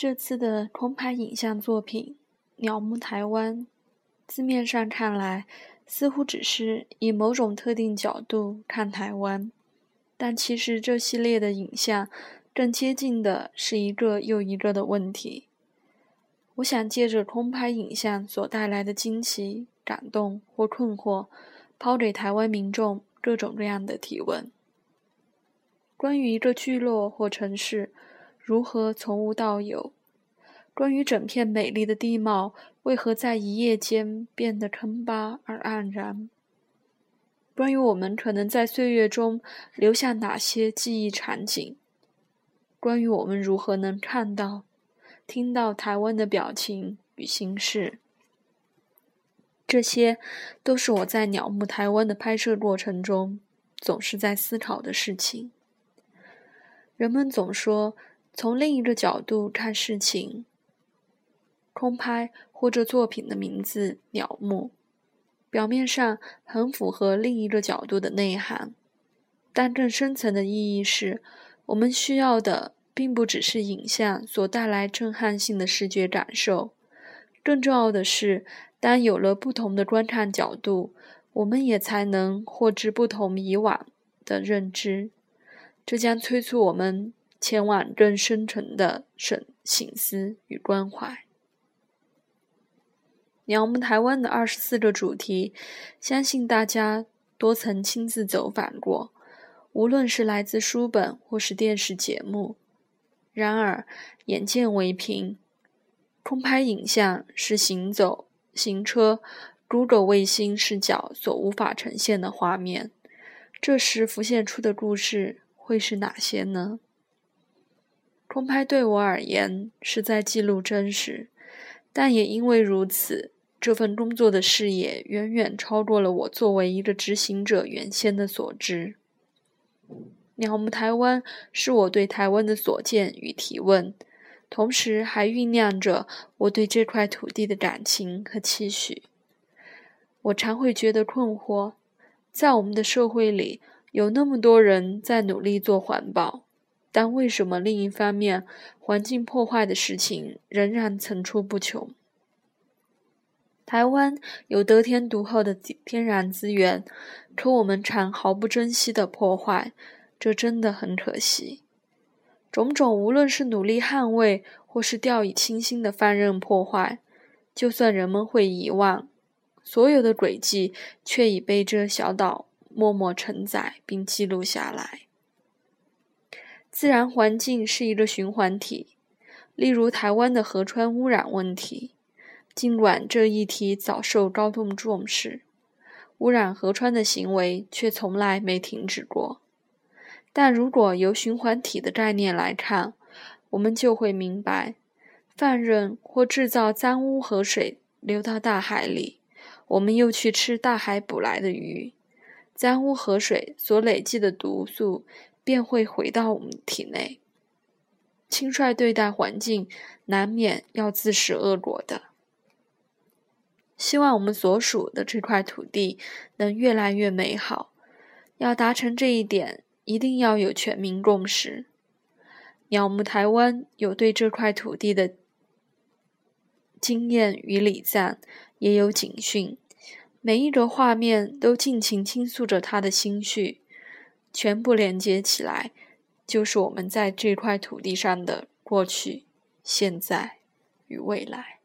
这次的空拍影像作品《鸟目台湾》，字面上看来似乎只是以某种特定角度看台湾，但其实这系列的影像更接近的是一个又一个的问题。我想借着空拍影像所带来的惊奇、感动或困惑，抛给台湾民众各种各样的提问：关于一个聚落或城市。如何从无到有？关于整片美丽的地貌，为何在一夜间变得坑巴而黯然？关于我们可能在岁月中留下哪些记忆场景？关于我们如何能看到、听到台湾的表情与心事？这些都是我在鸟目台湾的拍摄过程中总是在思考的事情。人们总说。从另一个角度看事情，空拍或者作品的名字“鸟目”，表面上很符合另一个角度的内涵，但更深层的意义是，我们需要的并不只是影像所带来震撼性的视觉感受，更重要的是，当有了不同的观看角度，我们也才能获知不同以往的认知，这将催促我们。前往更深沉的省醒思与关怀。鸟目台湾的二十四个主题，相信大家多曾亲自走访过，无论是来自书本或是电视节目。然而，眼见为凭，空拍影像是行走、行车、Google 卫星视角所无法呈现的画面。这时浮现出的故事会是哪些呢？空拍对我而言是在记录真实，但也因为如此，这份工作的视野远远超过了我作为一个执行者原先的所知。鸟目台湾是我对台湾的所见与提问，同时还酝酿着我对这块土地的感情和期许。我常会觉得困惑，在我们的社会里，有那么多人在努力做环保。但为什么另一方面，环境破坏的事情仍然层出不穷？台湾有得天独厚的天然资源，可我们常毫不珍惜的破坏，这真的很可惜。种种无论是努力捍卫，或是掉以轻心的放任破坏，就算人们会遗忘，所有的轨迹却已被这小岛默默承载并记录下来。自然环境是一个循环体，例如台湾的河川污染问题。尽管这一题早受高度重视，污染河川的行为却从来没停止过。但如果由循环体的概念来看，我们就会明白，放任或制造脏污河水流到大海里，我们又去吃大海捕来的鱼，脏污河水所累积的毒素。便会回到我们体内。轻率对待环境，难免要自食恶果的。希望我们所属的这块土地能越来越美好。要达成这一点，一定要有全民共识。鸟目台湾有对这块土地的经验与礼赞，也有警讯。每一个画面都尽情倾诉着他的心绪。全部连接起来，就是我们在这块土地上的过去、现在与未来。